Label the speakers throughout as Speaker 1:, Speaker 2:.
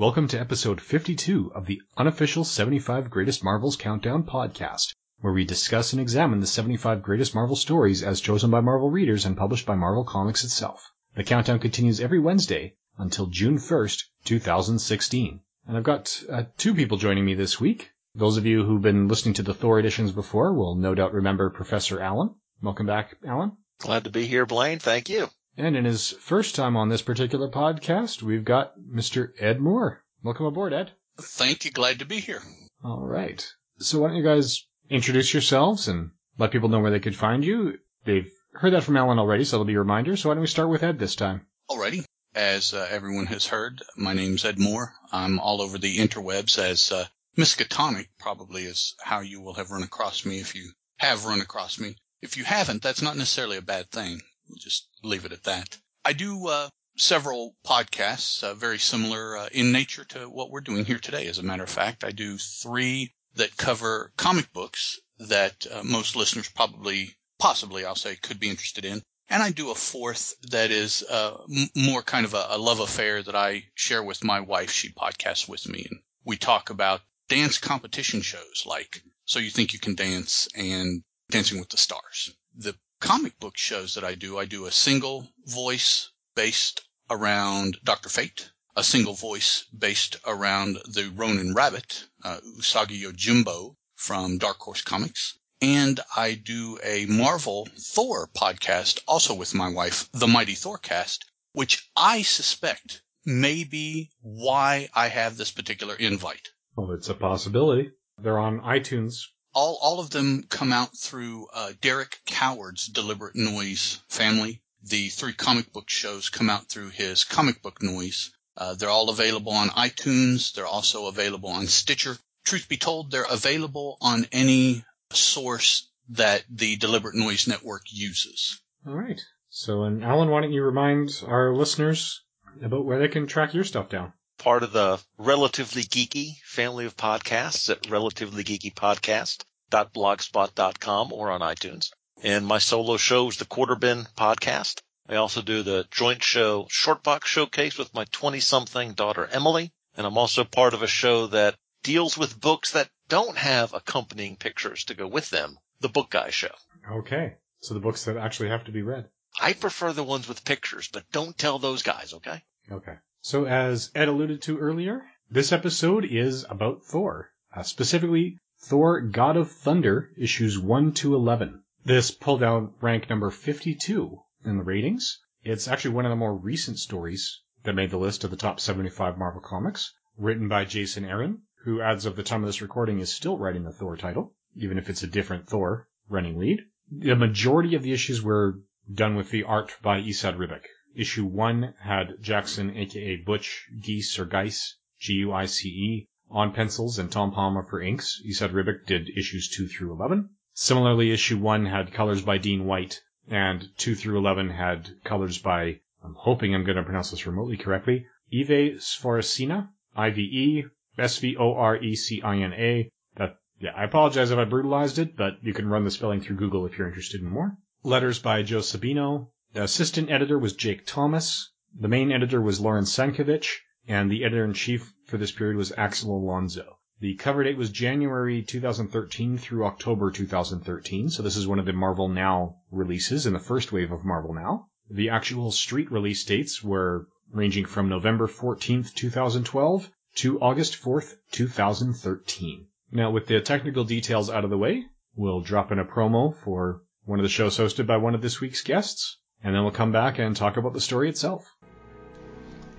Speaker 1: Welcome to episode 52 of the unofficial 75 Greatest Marvels Countdown podcast, where we discuss and examine the 75 greatest Marvel stories as chosen by Marvel readers and published by Marvel Comics itself. The countdown continues every Wednesday until June 1st, 2016. And I've got uh, two people joining me this week. Those of you who've been listening to the Thor editions before will no doubt remember Professor Allen. Welcome back, Allen.
Speaker 2: Glad to be here, Blaine. Thank you.
Speaker 1: And in his first time on this particular podcast, we've got Mr. Ed Moore. Welcome aboard, Ed.
Speaker 3: Thank you. Glad to be here.
Speaker 1: All right. So why don't you guys introduce yourselves and let people know where they could find you? They've heard that from Alan already, so it'll be a reminder. So why don't we start with Ed this time?
Speaker 3: Alrighty. As uh, everyone has heard, my name's Ed Moore. I'm all over the interwebs as uh, Miskatonic probably is how you will have run across me if you have run across me. If you haven't, that's not necessarily a bad thing. We'll just leave it at that. I do uh, several podcasts, uh, very similar uh, in nature to what we're doing here today. As a matter of fact, I do three that cover comic books that uh, most listeners probably, possibly, I'll say, could be interested in. And I do a fourth that is uh, m- more kind of a, a love affair that I share with my wife. She podcasts with me, and we talk about dance competition shows like So You Think You Can Dance and Dancing with the Stars. The comic book shows that I do, I do a single voice based around Dr. Fate, a single voice based around the Ronin Rabbit, uh, Usagi Yojimbo from Dark Horse Comics. And I do a Marvel Thor podcast also with my wife, The Mighty Thorcast, which I suspect may be why I have this particular invite.
Speaker 1: Well, it's a possibility. They're on iTunes
Speaker 3: all all of them come out through uh, Derek Coward's Deliberate Noise family. The three comic book shows come out through his Comic Book Noise. Uh, they're all available on iTunes. They're also available on Stitcher. Truth be told, they're available on any source that the Deliberate Noise Network uses.
Speaker 1: All right. So, and Alan, why don't you remind our listeners about where they can track your stuff down?
Speaker 2: Part of the Relatively Geeky family of podcasts at relativelygeekypodcast.blogspot.com or on iTunes. And my solo show is the Quarter Bin podcast. I also do the joint show Shortbox Showcase with my 20 something daughter Emily. And I'm also part of a show that deals with books that don't have accompanying pictures to go with them. The Book Guy Show.
Speaker 1: Okay. So the books that actually have to be read.
Speaker 2: I prefer the ones with pictures, but don't tell those guys, okay?
Speaker 1: Okay. So, as Ed alluded to earlier, this episode is about Thor, uh, specifically Thor God of Thunder, issues 1 to 11. This pulled out rank number 52 in the ratings. It's actually one of the more recent stories that made the list of the top 75 Marvel comics, written by Jason Aaron, who, as of the time of this recording, is still writing the Thor title, even if it's a different Thor running lead. The majority of the issues were done with the art by Esad Ribic, Issue 1 had Jackson, aka Butch Geese or Geis, G-U-I-C-E, on pencils and Tom Palmer for inks. Esad Ribic did issues 2 through 11. Similarly, issue 1 had colors by Dean White, and 2 through 11 had colors by, I'm hoping I'm going to pronounce this remotely correctly, Ive Svorcina, I-V-E, S-V-O-R-E-C-I-N-A. That, yeah, I apologize if I brutalized it, but you can run the spelling through Google if you're interested in more. Letters by Joe Sabino, the assistant editor was Jake Thomas. The main editor was Lauren Sankovich, and the editor in chief for this period was Axel Alonso. The cover date was January 2013 through October 2013, so this is one of the Marvel Now releases in the first wave of Marvel Now. The actual street release dates were ranging from November 14th, 2012 to August 4th, 2013. Now, with the technical details out of the way, we'll drop in a promo for one of the shows hosted by one of this week's guests and then we'll come back and talk about the story itself.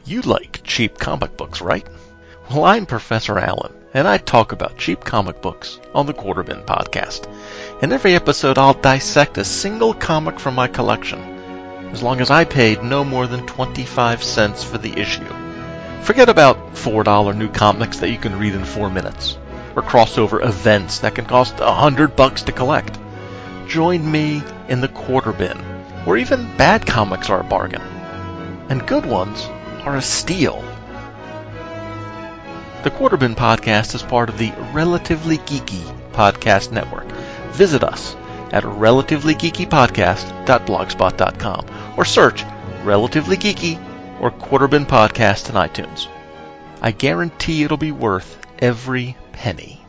Speaker 2: You like cheap comic books, right? Well, I'm Professor Allen, and I talk about cheap comic books on the Quarter Bin podcast. In every episode, I'll dissect a single comic from my collection, as long as I paid no more than 25 cents for the issue. Forget about $4 new comics that you can read in 4 minutes, or crossover events that can cost a hundred bucks to collect. Join me in the Quarter Bin where even bad comics are a bargain, and good ones are a steal. The Quarterbin Podcast is part of the Relatively Geeky Podcast Network. Visit us at relativelygeekypodcast.blogspot.com or search Relatively Geeky or Quarterbin Podcast in iTunes. I guarantee it'll be worth every penny.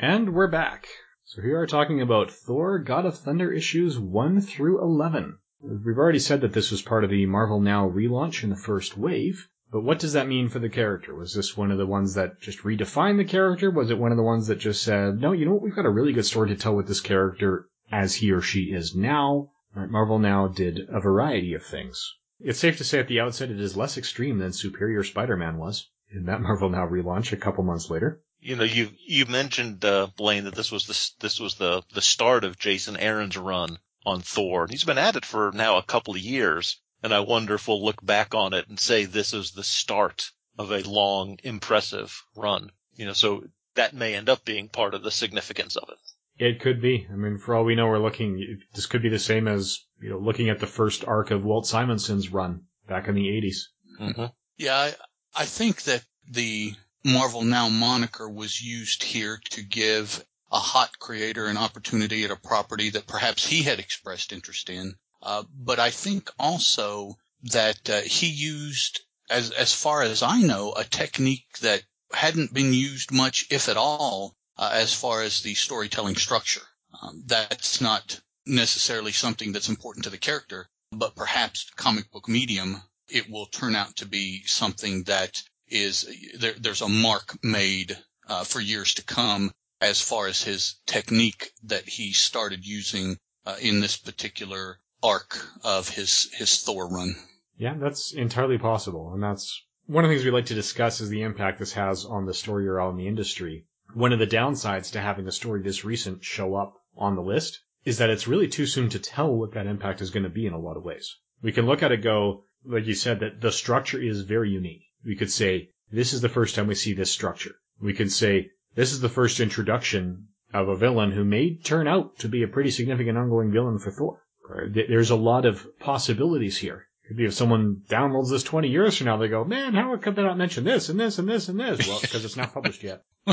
Speaker 1: And we're back. So here we are talking about Thor God of Thunder issues 1 through 11. We've already said that this was part of the Marvel Now relaunch in the first wave, but what does that mean for the character? Was this one of the ones that just redefined the character? Was it one of the ones that just said, no, you know what, we've got a really good story to tell with this character as he or she is now? Marvel Now did a variety of things. It's safe to say at the outset it is less extreme than Superior Spider-Man was in that Marvel Now relaunch a couple months later.
Speaker 2: You know, you you mentioned uh, Blaine that this was the this was the the start of Jason Aaron's run on Thor. He's been at it for now a couple of years, and I wonder if we'll look back on it and say this is the start of a long, impressive run. You know, so that may end up being part of the significance of it.
Speaker 1: It could be. I mean, for all we know, we're looking. This could be the same as you know, looking at the first arc of Walt Simonson's run back in the 80s.
Speaker 3: Mm-hmm. Yeah, I, I think that the Marvel Now moniker was used here to give a hot creator an opportunity at a property that perhaps he had expressed interest in. Uh, but I think also that uh, he used, as as far as I know, a technique that hadn't been used much, if at all, uh, as far as the storytelling structure. Um, that's not necessarily something that's important to the character, but perhaps comic book medium, it will turn out to be something that is there, there's a mark made uh, for years to come as far as his technique that he started using uh, in this particular arc of his his Thor run.
Speaker 1: Yeah, that's entirely possible, and that's one of the things we like to discuss is the impact this has on the story or on the industry. One of the downsides to having a story this recent show up on the list is that it's really too soon to tell what that impact is going to be in a lot of ways. We can look at it go, like you said, that the structure is very unique. We could say, this is the first time we see this structure. We could say, this is the first introduction of a villain who may turn out to be a pretty significant ongoing villain for Thor. There's a lot of possibilities here. Could be if someone downloads this 20 years from now, they go, man, how could they not mention this and this and this and this? Well, because it's not published yet.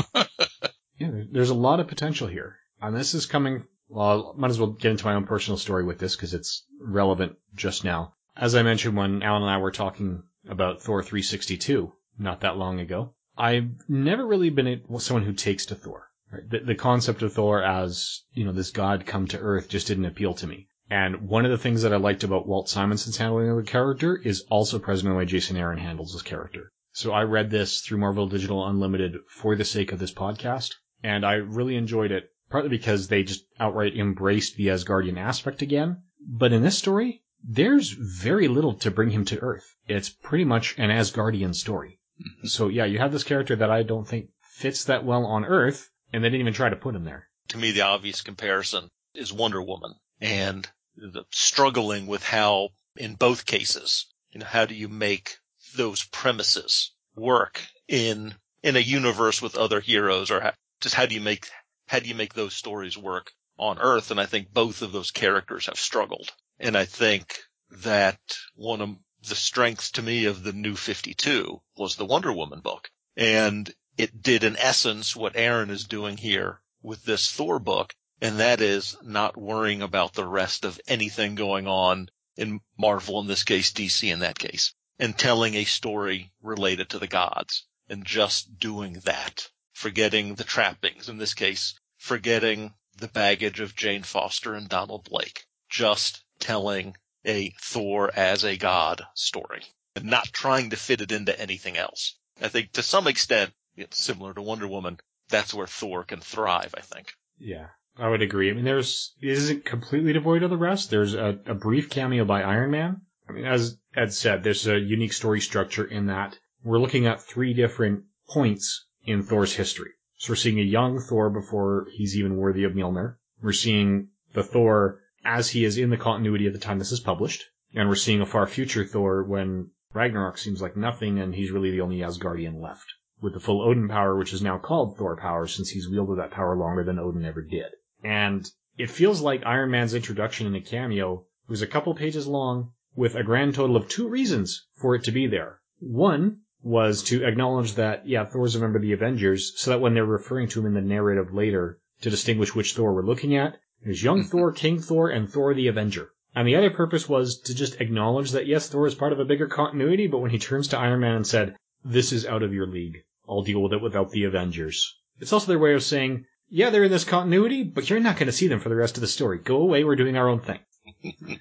Speaker 1: yeah, there's a lot of potential here. And this is coming, well, I might as well get into my own personal story with this because it's relevant just now. As I mentioned when Alan and I were talking about Thor 362 not that long ago, I've never really been someone who takes to Thor. Right? The, the concept of Thor as, you know, this god come to earth just didn't appeal to me. And one of the things that I liked about Walt Simonson's handling of the character is also present in the way Jason Aaron handles his character. So I read this through Marvel Digital Unlimited for the sake of this podcast, and I really enjoyed it, partly because they just outright embraced the Asgardian aspect again. But in this story, there's very little to bring him to Earth. It's pretty much an Asgardian story. Mm-hmm. So yeah, you have this character that I don't think fits that well on Earth, and they didn't even try to put him there.
Speaker 2: To me, the obvious comparison is Wonder Woman and the struggling with how, in both cases, you know, how do you make those premises work in in a universe with other heroes, or how, just how do you make how do you make those stories work on Earth? And I think both of those characters have struggled, and I think that one of the strengths to me of the new 52 was the Wonder Woman book. And it did in essence what Aaron is doing here with this Thor book. And that is not worrying about the rest of anything going on in Marvel, in this case, DC in that case, and telling a story related to the gods and just doing that, forgetting the trappings, in this case, forgetting the baggage of Jane Foster and Donald Blake, just telling a Thor as a god story and not trying to fit it into anything else. I think to some extent, similar to Wonder Woman, that's where Thor can thrive, I think.
Speaker 1: Yeah, I would agree. I mean, there's, it isn't completely devoid of the rest. There's a, a brief cameo by Iron Man. I mean, as Ed said, there's a unique story structure in that we're looking at three different points in Thor's history. So we're seeing a young Thor before he's even worthy of Mjolnir. We're seeing the Thor as he is in the continuity at the time this is published. And we're seeing a far future Thor when Ragnarok seems like nothing and he's really the only Asgardian left. With the full Odin power, which is now called Thor power since he's wielded that power longer than Odin ever did. And it feels like Iron Man's introduction in a cameo was a couple pages long with a grand total of two reasons for it to be there. One was to acknowledge that, yeah, Thor's a member of the Avengers, so that when they're referring to him in the narrative later to distinguish which Thor we're looking at, there's young Thor, King Thor, and Thor the Avenger. And the other purpose was to just acknowledge that yes, Thor is part of a bigger continuity, but when he turns to Iron Man and said, this is out of your league. I'll deal with it without the Avengers. It's also their way of saying, yeah, they're in this continuity, but you're not going to see them for the rest of the story. Go away, we're doing our own thing.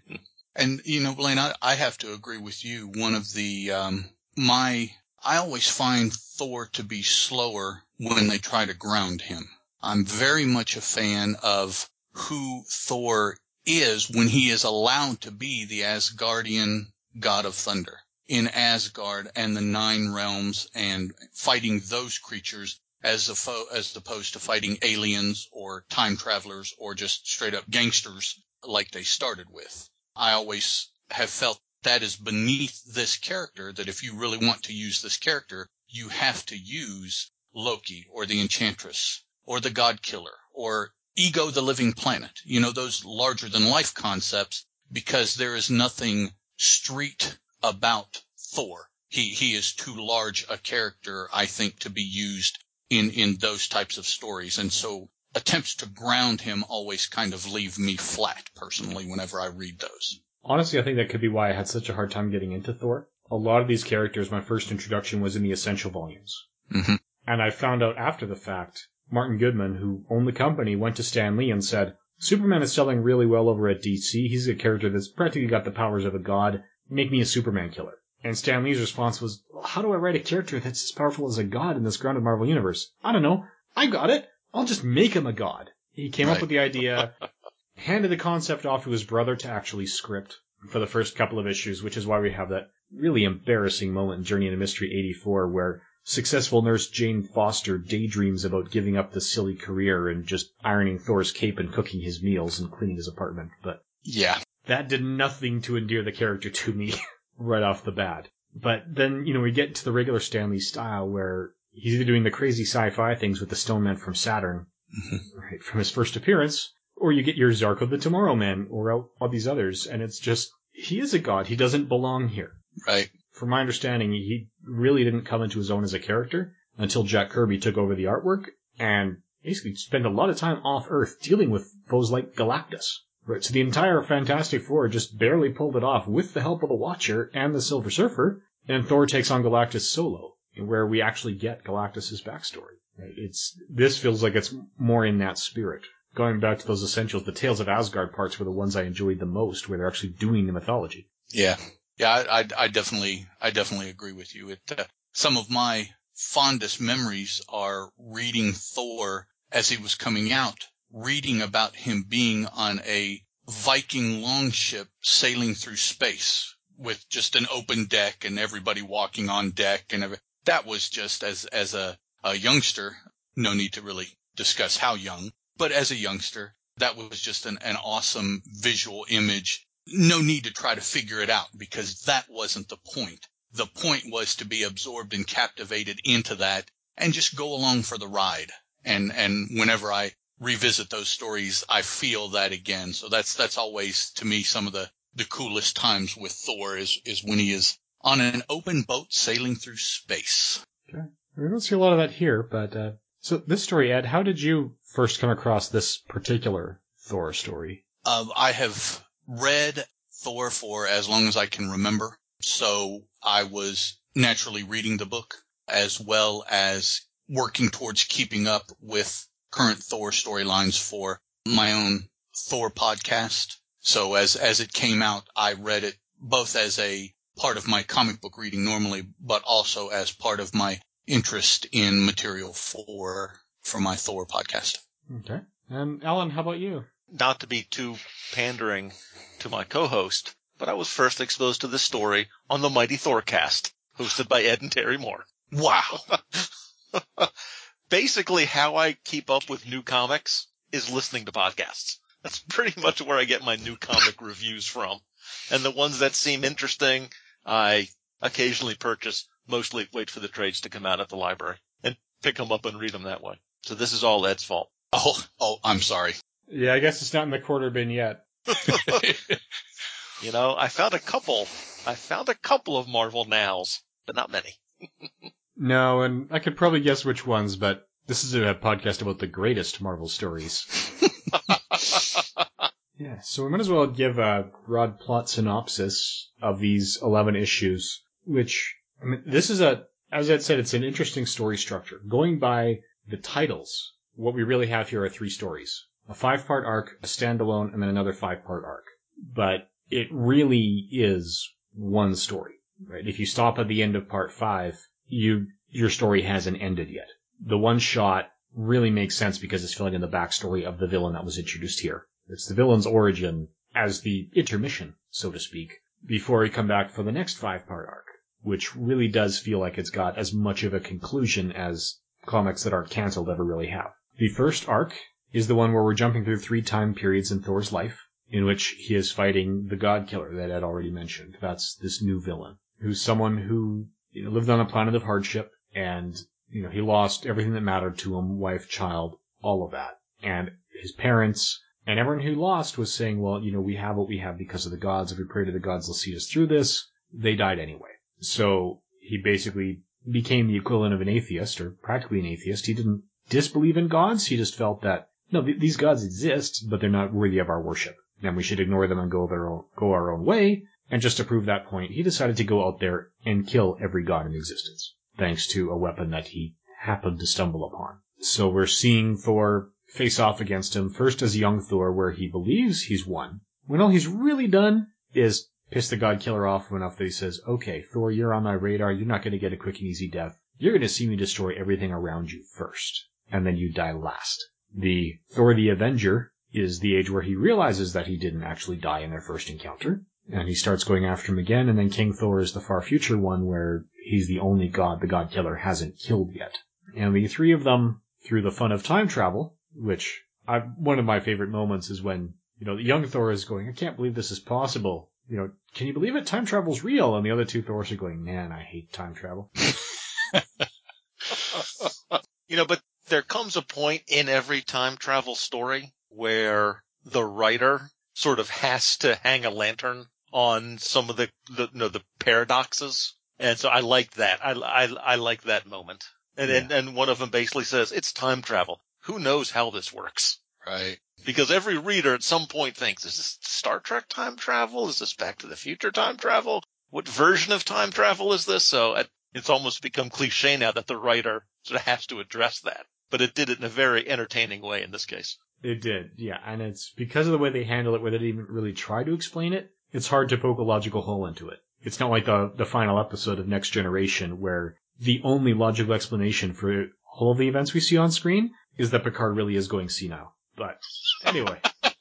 Speaker 3: And you know, Blaine, I, I have to agree with you. One of the um, my I always find Thor to be slower when they try to ground him. I'm very much a fan of who Thor is when he is allowed to be the Asgardian god of thunder in Asgard and the nine realms and fighting those creatures as, fo- as opposed to fighting aliens or time travelers or just straight up gangsters like they started with. I always have felt that is beneath this character that if you really want to use this character, you have to use Loki or the Enchantress or the God Killer or Ego the Living Planet. You know, those larger than life concepts because there is nothing street about Thor. He, he is too large a character, I think, to be used in, in those types of stories. And so attempts to ground him always kind of leave me flat personally whenever I read those.
Speaker 1: Honestly, I think that could be why I had such a hard time getting into Thor. A lot of these characters, my first introduction was in the Essential volumes.
Speaker 3: hmm
Speaker 1: And I found out after the fact, Martin Goodman, who owned the company, went to Stan Lee and said, Superman is selling really well over at DC. He's a character that's practically got the powers of a god. Make me a Superman killer. And Stan Lee's response was, how do I write a character that's as powerful as a god in this grounded Marvel universe? I don't know. I got it. I'll just make him a god. He came up with the idea, handed the concept off to his brother to actually script for the first couple of issues, which is why we have that really embarrassing moment in Journey into Mystery 84 where successful nurse Jane Foster daydreams about giving up the silly career and just ironing Thor's cape and cooking his meals and cleaning his apartment. But
Speaker 3: Yeah.
Speaker 1: that did nothing to endear the character to me right off the bat. But then, you know, we get to the regular Stan Lee style where he's either doing the crazy sci-fi things with the Stone Man from Saturn,
Speaker 3: Mhm.
Speaker 1: right, from his first appearance, or you get your Zarko the Tomorrow Man, or all, all these others, and it's just, he is a god, he doesn't belong here.
Speaker 3: Right.
Speaker 1: From my understanding, he really didn't come into his own as a character until Jack Kirby took over the artwork, and basically spent a lot of time off Earth dealing with foes like Galactus. Right, so the entire Fantastic Four just barely pulled it off with the help of the Watcher and the Silver Surfer, and Thor takes on Galactus solo, where we actually get Galactus's backstory. It's this feels like it's more in that spirit. Going back to those essentials, the Tales of Asgard parts were the ones I enjoyed the most, where they're actually doing the mythology.
Speaker 3: Yeah. Yeah. I, I, I definitely, I definitely agree with you. It, uh, some of my fondest memories are reading Thor as he was coming out, reading about him being on a Viking longship sailing through space with just an open deck and everybody walking on deck and every, that was just as, as a, a youngster, no need to really discuss how young, but as a youngster, that was just an, an awesome visual image. No need to try to figure it out because that wasn't the point. The point was to be absorbed and captivated into that and just go along for the ride. And, and whenever I revisit those stories, I feel that again. So that's, that's always to me some of the, the coolest times with Thor is, is when he is on an open boat sailing through space. Okay.
Speaker 1: We don't see a lot of that here, but uh, so this story, Ed, how did you first come across this particular Thor story?
Speaker 3: Um, I have read Thor for as long as I can remember. So I was naturally reading the book as well as working towards keeping up with current Thor storylines for my own Thor podcast. So as, as it came out, I read it both as a part of my comic book reading normally, but also as part of my interest in material for, for my Thor podcast.
Speaker 1: Okay. And Alan, how about you?
Speaker 2: Not to be too pandering to my co-host, but I was first exposed to this story on the Mighty Thorcast, hosted by Ed and Terry Moore.
Speaker 3: Wow.
Speaker 2: Basically, how I keep up with new comics is listening to podcasts. That's pretty much where I get my new comic reviews from. And the ones that seem interesting, I occasionally purchase, mostly wait for the trades to come out at the library and pick them up and read them that way. So this is all Ed's fault.
Speaker 3: Oh, oh, I'm sorry.
Speaker 1: Yeah, I guess it's not in the quarter bin yet.
Speaker 2: You know, I found a couple, I found a couple of Marvel nows, but not many.
Speaker 1: No, and I could probably guess which ones, but this is a podcast about the greatest Marvel stories. Yeah, so we might as well give a broad plot synopsis of these 11 issues, which, I mean, this is a, as Ed said, it's an interesting story structure. Going by the titles, what we really have here are three stories. A five-part arc, a standalone, and then another five-part arc. But it really is one story, right? If you stop at the end of part five, you, your story hasn't ended yet. The one shot really makes sense because it's filling in the backstory of the villain that was introduced here. It's the villain's origin as the intermission, so to speak, before we come back for the next five part arc, which really does feel like it's got as much of a conclusion as comics that aren't cancelled ever really have. The first arc is the one where we're jumping through three time periods in Thor's life, in which he is fighting the God Killer that I'd already mentioned. That's this new villain, who's someone who you know, lived on a planet of hardship, and you know he lost everything that mattered to him, wife, child, all of that, and his parents. And everyone who lost was saying, well, you know, we have what we have because of the gods. If we pray to the gods, they'll see us through this. They died anyway. So he basically became the equivalent of an atheist, or practically an atheist. He didn't disbelieve in gods. He just felt that, no, th- these gods exist, but they're not worthy of our worship. And we should ignore them and go their own, go our own way. And just to prove that point, he decided to go out there and kill every god in existence, thanks to a weapon that he happened to stumble upon. So we're seeing Thor face off against him, first as young Thor, where he believes he's won, when all he's really done is piss the god killer off enough that he says, okay, Thor, you're on my radar, you're not going to get a quick and easy death. You're going to see me destroy everything around you first, and then you die last. The Thor the Avenger is the age where he realizes that he didn't actually die in their first encounter, and he starts going after him again, and then King Thor is the far future one where he's the only god the god killer hasn't killed yet. And the three of them, through the fun of time travel, which I, one of my favorite moments is when, you know, the young Thor is going, I can't believe this is possible. You know, can you believe it? Time travel's real. And the other two Thors are going, man, I hate time travel.
Speaker 2: you know, but there comes a point in every time travel story where the writer sort of has to hang a lantern on some of the, the you know, the paradoxes. And so I like that. I, I, I like that moment. And,
Speaker 1: Yeah.
Speaker 2: and, and one of them basically says, it's time travel. Who knows how this works?
Speaker 3: Right.
Speaker 2: Because every reader at some point thinks, is this Star Trek time travel? Is this Back to the Future time travel? What version of time travel is this? So it's almost become cliche now that the writer sort of has to address that. But it did it in a very entertaining way in this case.
Speaker 1: It did, yeah, and it's because of the way they handle it, where they didn't even really try to explain it. It's hard to poke a logical hole into it. It's not like the the final episode of Next Generation, where the only logical explanation for all of the events we see on screen is that Picard really is going senile. But anyway,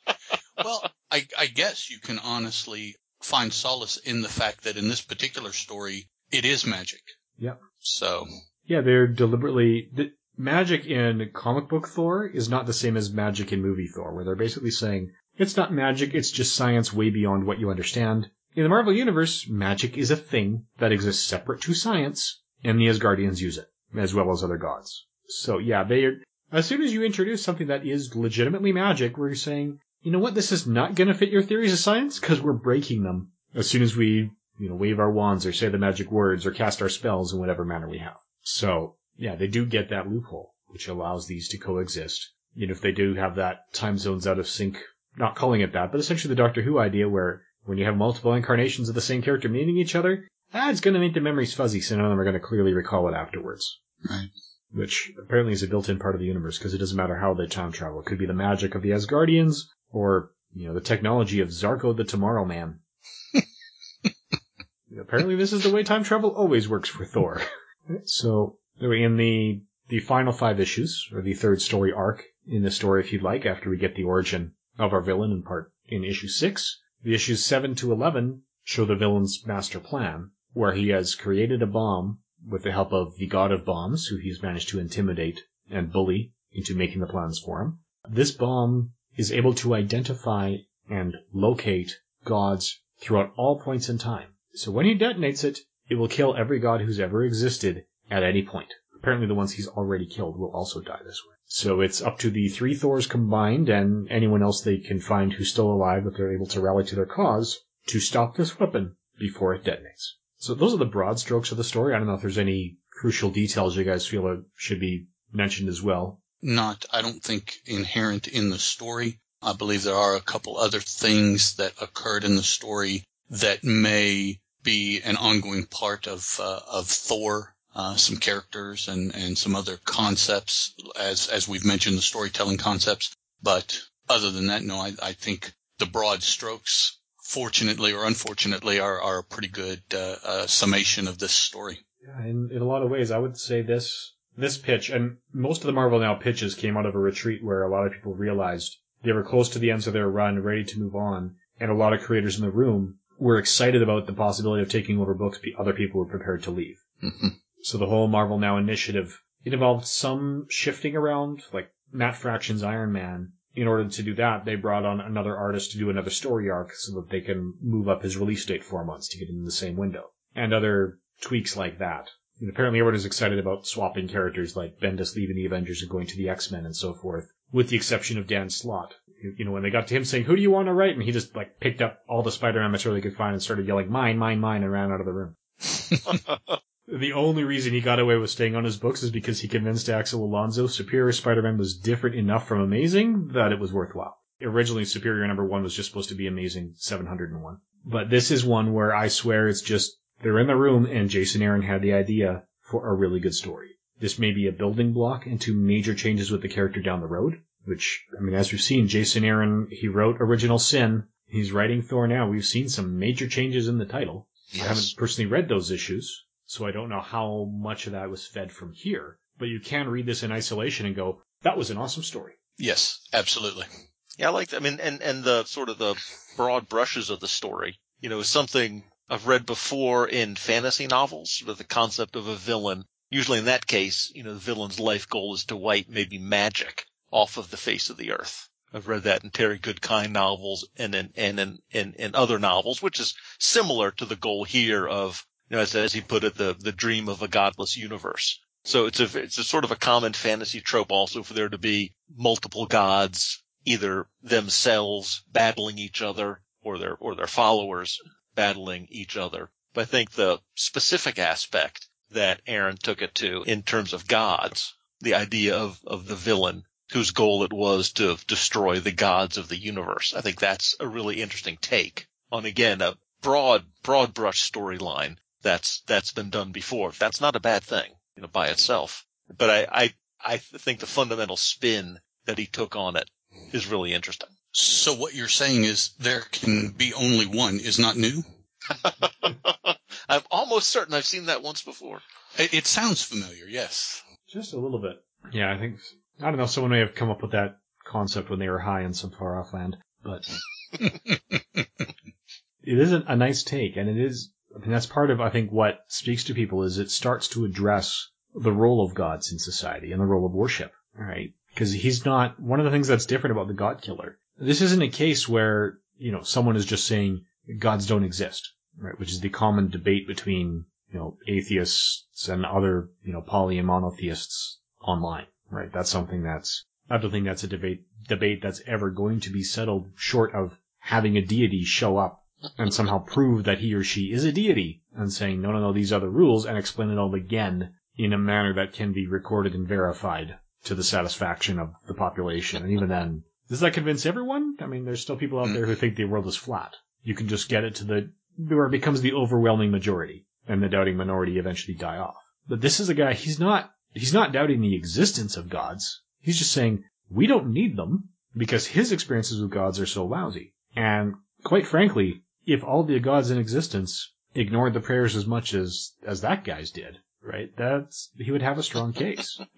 Speaker 3: Well, I, I guess you can honestly find solace in the fact that in this particular story, it is magic.
Speaker 1: Yep.
Speaker 3: So,
Speaker 1: yeah, they're deliberately the, magic in comic book Thor is not the same as magic in movie Thor, where they're basically saying it's not magic, it's just science way beyond what you understand. In the Marvel Universe, magic is a thing that exists separate to science, and the Asgardians use it, as well as other gods. So yeah, they are, as soon as you introduce something that is legitimately magic, we're saying, you know what, this is not gonna fit your theories of science, because we're breaking them as soon as we, you know, wave our wands or say the magic words or cast our spells in whatever manner we have. So, yeah, they do get that loophole, which allows these to coexist. You know, if they do have that time zones out of sync, not calling it that, but essentially the Doctor Who idea where when you have multiple incarnations of the same character meeting each other, ah, it's going to make the memories fuzzy, so none of them are going to clearly recall it afterwards.
Speaker 3: Right.
Speaker 1: Which apparently is a built-in part of the universe, because it doesn't matter how they time travel. It could be the magic of the Asgardians, or, you know, the technology of Zarko the Tomorrow Man. apparently this is the way time travel always works for Thor. so, in the, the final five issues, or the third story arc in the story, if you'd like, after we get the origin of our villain in part, in issue six, the issues 7 to 11 show the villain's master plan, where he has created a bomb with the help of the god of bombs, who he's managed to intimidate and bully into making the plans for him. This bomb is able to identify and locate gods throughout all points in time. So when he detonates it, it will kill every god who's ever existed at any point. Apparently the ones he's already killed will also die this way. So it's up to the three Thors combined and anyone else they can find who's still alive that they're able to rally to their cause to stop this weapon before it detonates. So those are the broad strokes of the story. I don't know if there's any crucial details you guys feel should be mentioned as well.
Speaker 3: not, I don't think, inherent in the story. I believe there are a couple other things that occurred in the story that may be an ongoing part of uh, of Thor. Uh, some characters and, and some other concepts, as as we've mentioned, the storytelling concepts. But other than that, no, I, I think the broad strokes, fortunately or unfortunately, are, are a pretty good uh, uh, summation of this story.
Speaker 1: Yeah, in, in a lot of ways, I would say this this pitch, and most of the Marvel Now pitches came out of a retreat where a lot of people realized they were close to the ends of their run, ready to move on, and a lot of creators in the room were excited about the possibility of taking over books other people were prepared to leave.
Speaker 3: Mm-hmm.
Speaker 1: So the whole Marvel Now initiative, it involved some shifting around, like Matt Fraction's Iron Man. In order to do that, they brought on another artist to do another story arc so that they can move up his release date four months to get in the same window. And other tweaks like that. And apparently everyone is excited about swapping characters like Bendis leaving the Avengers and going to the X-Men and so forth, with the exception of Dan Slott. You know, when they got to him saying, who do you want to write? And he just like picked up all the Spider-Man material he could find and started yelling, mine, mine, mine, and ran out of the room. the only reason he got away with staying on his books is because he convinced Axel Alonso Superior Spider-Man was different enough from Amazing that it was worthwhile. Originally, Superior number one was just supposed to be Amazing 701. But this is one where I swear it's just they're in the room, and Jason Aaron had the idea for a really good story. This may be a building block into major changes with the character down the road, which, I mean, as we've seen, Jason Aaron, he wrote Original Sin. He's writing Thor now. We've seen some major changes in the title.
Speaker 3: Yes.
Speaker 1: I haven't personally read those issues, so I don't know how much of that was fed from here. But you can read this in isolation and go, that was an awesome story.
Speaker 3: Yes, absolutely.
Speaker 2: Yeah, I like. That I mean, and and the sort of the broad brushes of the story. You know, is something I've read before in fantasy novels with the concept of a villain. Usually in that case, you know, the villain's life goal is to wipe maybe magic off of the face of the earth. I've read that in Terry Goodkind novels and in, and in, in, in other novels, which is similar to the goal here of, you know, as, as he put it, the, the dream of a godless universe. So it's a, it's a sort of a common fantasy trope also for there to be multiple gods, either themselves battling each other or their, or their followers battling each other. But I think the specific aspect that Aaron took it to in terms of gods, the idea of, of the villain whose goal it was to destroy the gods of the universe. I think that's a really interesting take on again a broad, broad brush storyline that's, that's been done before. That's not a bad thing, you know, by itself. But I, I, I think the fundamental spin that he took on it is really interesting.
Speaker 3: So what you're saying is there can be only one is not new?
Speaker 2: I'm almost certain I've seen that once before.
Speaker 3: It, it sounds familiar, yes.
Speaker 1: Just a little bit. Yeah, I think, I don't know, someone may have come up with that concept when they were high in some far off land, but it is a, a nice take, and it is, Mean, that's part of, I think, what speaks to people is it starts to address the role of gods in society and the role of worship, right? Because he's not, one of the things that's different about the God Killer, this isn't a case where, you know, someone is just saying gods don't exist, right? Which is the common debate between, you know, atheists and other, you know, poly and monotheists online, right? That's something that's, I don't think that's a debate, debate that's ever going to be settled short of having a deity show up and somehow prove that he or she is a deity and saying, no, no, no, these are the rules and explain it all again in a manner that can be recorded and verified to the satisfaction of the population. And even then, does that convince everyone? I mean, there's still people out there who think the world is flat. You can just get it to the, where it becomes the overwhelming majority and the doubting minority eventually die off. But this is a guy, he's not, he's not doubting the existence of gods. He's just saying, we don't need them because his experiences with gods are so lousy. And quite frankly, if all the gods in existence ignored the prayers as much as, as that guy's did, right, that's, he would have a strong case.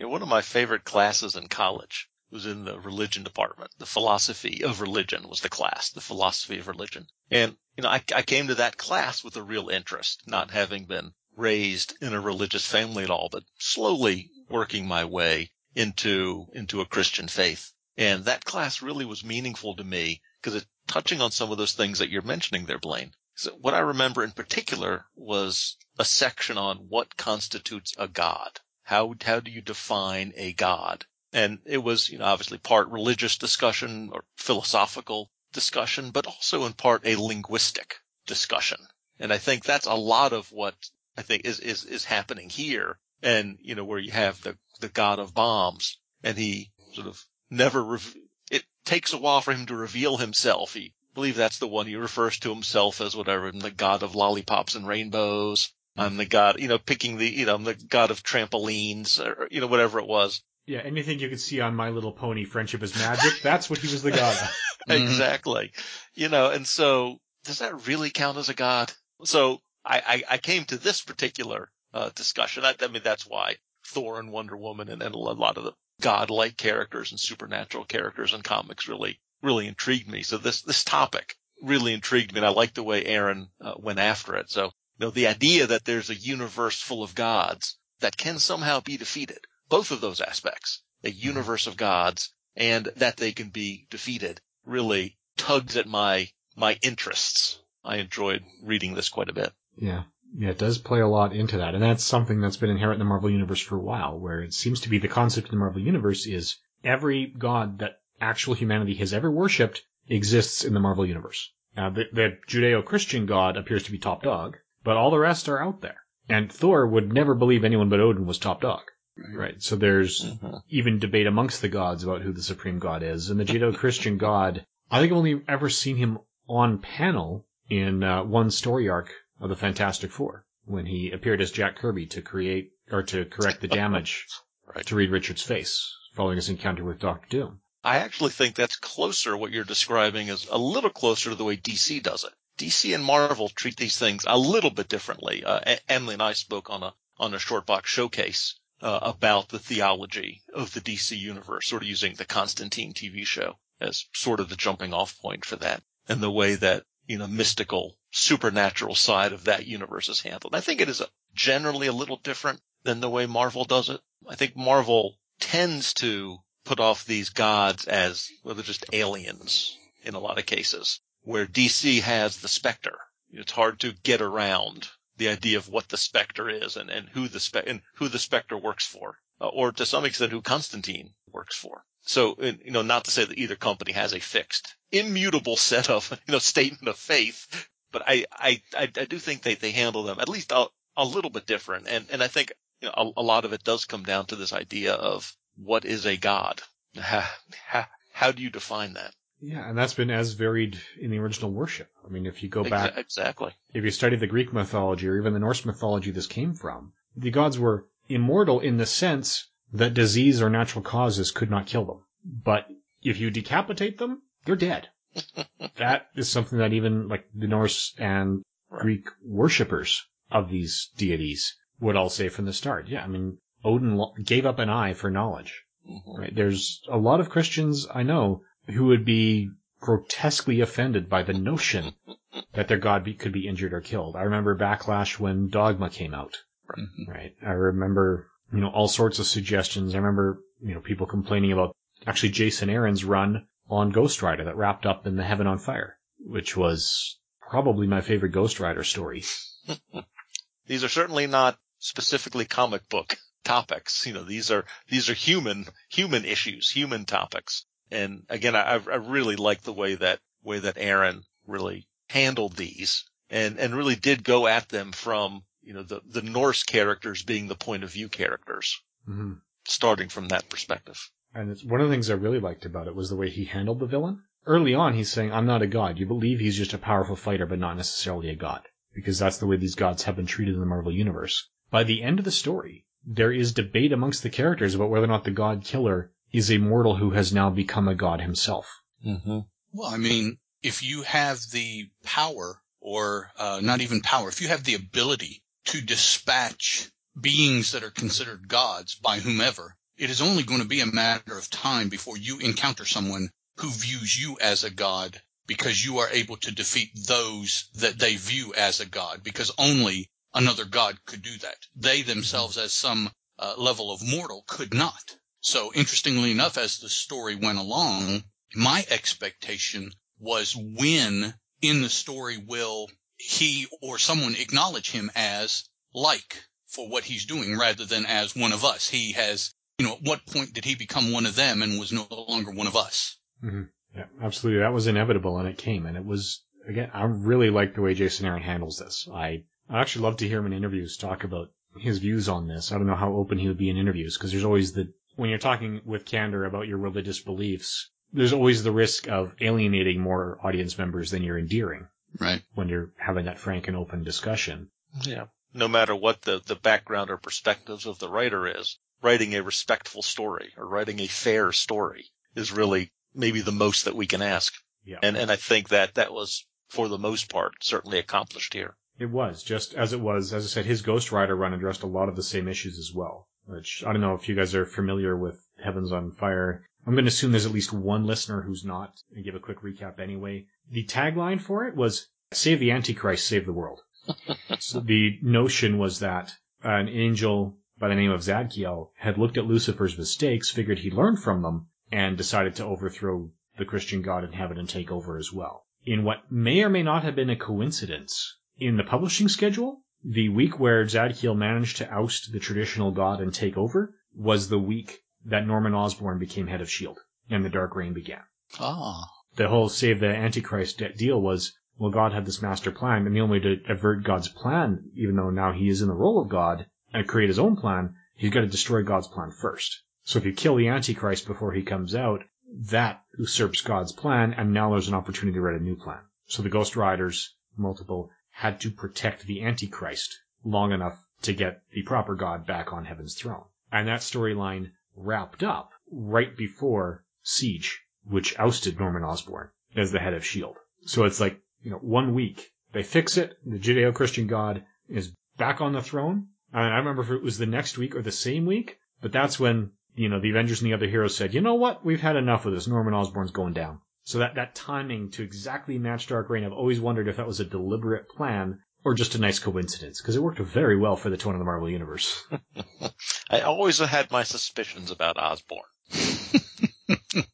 Speaker 2: Know, one of my favorite classes in college was in the religion department. The philosophy of religion was the class, the philosophy of religion. And, you know, I, I came to that class with a real interest, not having been raised in a religious family at all, but slowly working my way into, into a Christian faith. And that class really was meaningful to me because it's touching on some of those things that you're mentioning there, Blaine. So what I remember in particular was a section on what constitutes a god. How, how do you define a god? And it was, you know, obviously part religious discussion or philosophical discussion, but also in part a linguistic discussion. And I think that's a lot of what I think is, is, is happening here. And, you know, where you have the, the god of bombs and he sort of never, it takes a while for him to reveal himself. He I believe that's the one he refers to himself as whatever, I'm the god of lollipops and rainbows. I'm the god, you know, picking the, you know, I'm the god of trampolines or, you know, whatever it was.
Speaker 1: Yeah, anything you could see on My Little Pony, Friendship is Magic, that's what he was the god of.
Speaker 3: Mhm.
Speaker 2: exactly. You know, and so does that really count as a god? So I, I, I came to this particular uh, discussion. I, I mean, that's why Thor and Wonder Woman and, and a lot of the godlike characters and supernatural characters in comics really, really intrigued me. So this, this topic really intrigued me and I like the way Aaron uh, went after it. So, you know, the idea that there's a universe full of gods that can somehow be defeated, both of those aspects, a universe of gods and that they can be defeated really tugs at my, my interests. I enjoyed reading this quite a bit.
Speaker 1: Yeah. Yeah, it does play a lot into that. And that's something that's been inherent in the Marvel Universe for a while, where it seems to be the concept of the Marvel Universe is every god that actual humanity has ever worshipped exists in the Marvel Universe. Now, the, the Judeo-Christian god appears to be top dog, but all the rest are out there. And Thor would never believe anyone but Odin was top dog. Right. So there's
Speaker 2: Mhm.
Speaker 1: even debate amongst the gods about who the supreme god is. And the Judeo-Christian god, I think I've only ever seen him on panel in uh, one story arc of the Fantastic Four when he appeared as Jack Kirby to create or to correct the damage
Speaker 2: Right.
Speaker 1: to Reed Richards' face following his encounter with Doctor Doom.
Speaker 2: I actually think that's closer, what you're describing is a little closer to the way DC does it. DC and Marvel treat these things a little bit differently. Uh, Emily and I spoke on a, on a short box showcase, uh, about the theology of the DC universe, sort of using the Constantine TV show as sort of the jumping off point for that and the way that, you know, mystical, supernatural side of that universe is handled. I think it is a, generally a little different than the way Marvel does it. I think Marvel tends to put off these gods as, well, they're just aliens in a lot of cases, where DC has the Spectre. It's hard to get around the idea of what the Spectre is and, and who the spe- and who the Spectre works for, uh, or to some extent who Constantine works for. So, you know, not to say that either company has a fixed, immutable set of, you know, statement of faith, but I, I, I, do think they, they handle them at least a, a little bit different. And, and I think, you know, a, a lot of it does come down to this idea of what is a god? How, how, how do you define that?
Speaker 1: Yeah, and that's been as varied in the original worship. I mean, if you go back
Speaker 2: exactly.
Speaker 1: if you study the Greek mythology or even the Norse mythology this came from, the gods were immortal in the sense that disease or natural causes could not kill them. But if you decapitate them, they're dead. that is something that even like the Norse and Greek worshippers of these deities would all say from the start. Yeah, I mean, Odin gave up an eye for knowledge.
Speaker 2: Mhm.
Speaker 1: Right? There's a lot of Christians I know who would be grotesquely offended by the notion that their god be, could be injured or killed. I remember backlash when Dogma came out.
Speaker 3: Mhm.
Speaker 1: Right. I remember, you know, all sorts of suggestions. I remember, you know, people complaining about actually Jason Aaron's run on Ghost Rider that wrapped up in the Heaven on Fire, which was probably my favorite Ghost Rider story.
Speaker 2: These are certainly not specifically comic book topics. You know, these are, these are human, human issues, human topics. And again, I, I really like the way that, way that Aaron really handled these and, and really did go at them from, you know, the, the Norse characters being the point of view characters,
Speaker 1: Mm-hmm.
Speaker 2: starting from that perspective.
Speaker 1: And it's, one of the things I really liked about it was the way he handled the villain. Early on, he's saying, I'm not a god. You believe he's just a powerful fighter, but not necessarily a god. Because that's the way these gods have been treated in the Marvel Universe. By the end of the story, there is debate amongst the characters about whether or not the god killer is a mortal who has now become a god himself.
Speaker 2: Mm-hmm.
Speaker 3: Well, I mean, if you have the power, or uh, not even power, if you have the ability to dispatch beings that are considered gods by whomever, it is only going to be a matter of time before you encounter someone who views you as a god because you are able to defeat those that they view as a god because only another god could do that. They themselves as some uh, level of mortal could not. So interestingly enough, as the story went along, my expectation was when in the story will he or someone acknowledge him as like for what he's doing rather than as one of us. He has, you know, at what point did he become one of them and was no longer one of us? Mm-hmm.
Speaker 1: Yeah, absolutely. That was inevitable and it came. And it was, again, I really like the way Jason Aaron handles this. I, I actually love to hear him in interviews talk about his views on this. I don't know how open he would be in interviews because there's always the, when you're talking with candor about your religious beliefs, there's always the risk of alienating more audience members than you're endearing
Speaker 3: Right.
Speaker 1: when you're having that frank and open discussion.
Speaker 2: Yeah. No matter what the, the background or perspectives of the writer is, writing a respectful story or writing a fair story is really maybe the most that we can ask.
Speaker 1: Yeah.
Speaker 2: And, and I think that that was, for the most part, certainly accomplished here.
Speaker 1: It was, just as it was, as I said, his Ghost Rider run addressed a lot of the same issues as well. Which, I don't know if you guys are familiar with Heavens on Fire. I'm going to assume there's at least one listener who's not, and give a quick recap anyway. The tagline for it was, Save the Antichrist, save the world. so the notion was that an angel by the name of Zadkiel had looked at Lucifer's mistakes, figured he'd learned from them, and decided to overthrow the Christian God in heaven and take over as well. In what may or may not have been a coincidence, in the publishing schedule, the week where Zadkiel managed to oust the traditional god and take over was the week that Norman Osborn became head of S.H.I.E.L.D. and the Dark Reign began.
Speaker 3: Ah.
Speaker 1: The whole save the Antichrist de- deal was, well, God had this master plan, and the only way to avert God's plan, even though now he is in the role of God, and create his own plan, he's got to destroy God's plan first. So if you kill the Antichrist before he comes out, that usurps God's plan, and now there's an opportunity to write a new plan. So the Ghost Riders, multiple, had to protect the Antichrist long enough to get the proper God back on heaven's throne. And that storyline wrapped up right before Siege, which ousted Norman Osborn as the head of S.H.I.E.L.D. So it's like, you know, one week, they fix it, the Judeo-Christian God is back on the throne. I remember if it was the next week or the same week, but that's when, you know, the Avengers and the other heroes said, you know what, we've had enough of this, Norman Osborn's going down. So that, that timing to exactly match Dark Reign, I've always wondered if that was a deliberate plan or just a nice coincidence, because it worked very well for the tone of the Marvel Universe.
Speaker 2: I always had my suspicions about Osborn.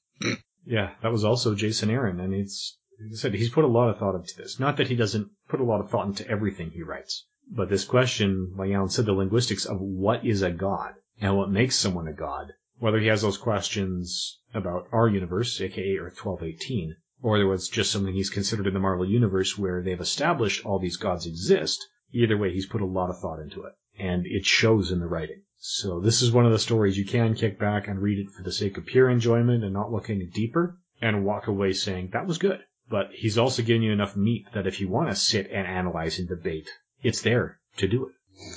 Speaker 1: yeah, that was also Jason Aaron, and it's, like I said, he's put a lot of thought into this. Not that he doesn't put a lot of thought into everything he writes, but this question, like Alan said, the linguistics of what is a god and what makes someone a god, whether he has those questions about our universe, aka Earth 1218, or there was just something he's considered in the Marvel universe where they've established all these gods exist. Either way, he's put a lot of thought into it, and it shows in the writing. So this is one of the stories you can kick back and read it for the sake of pure enjoyment and not looking deeper, and walk away saying that was good. But he's also giving you enough meat that if you want to sit and analyze and debate, it's there to do it.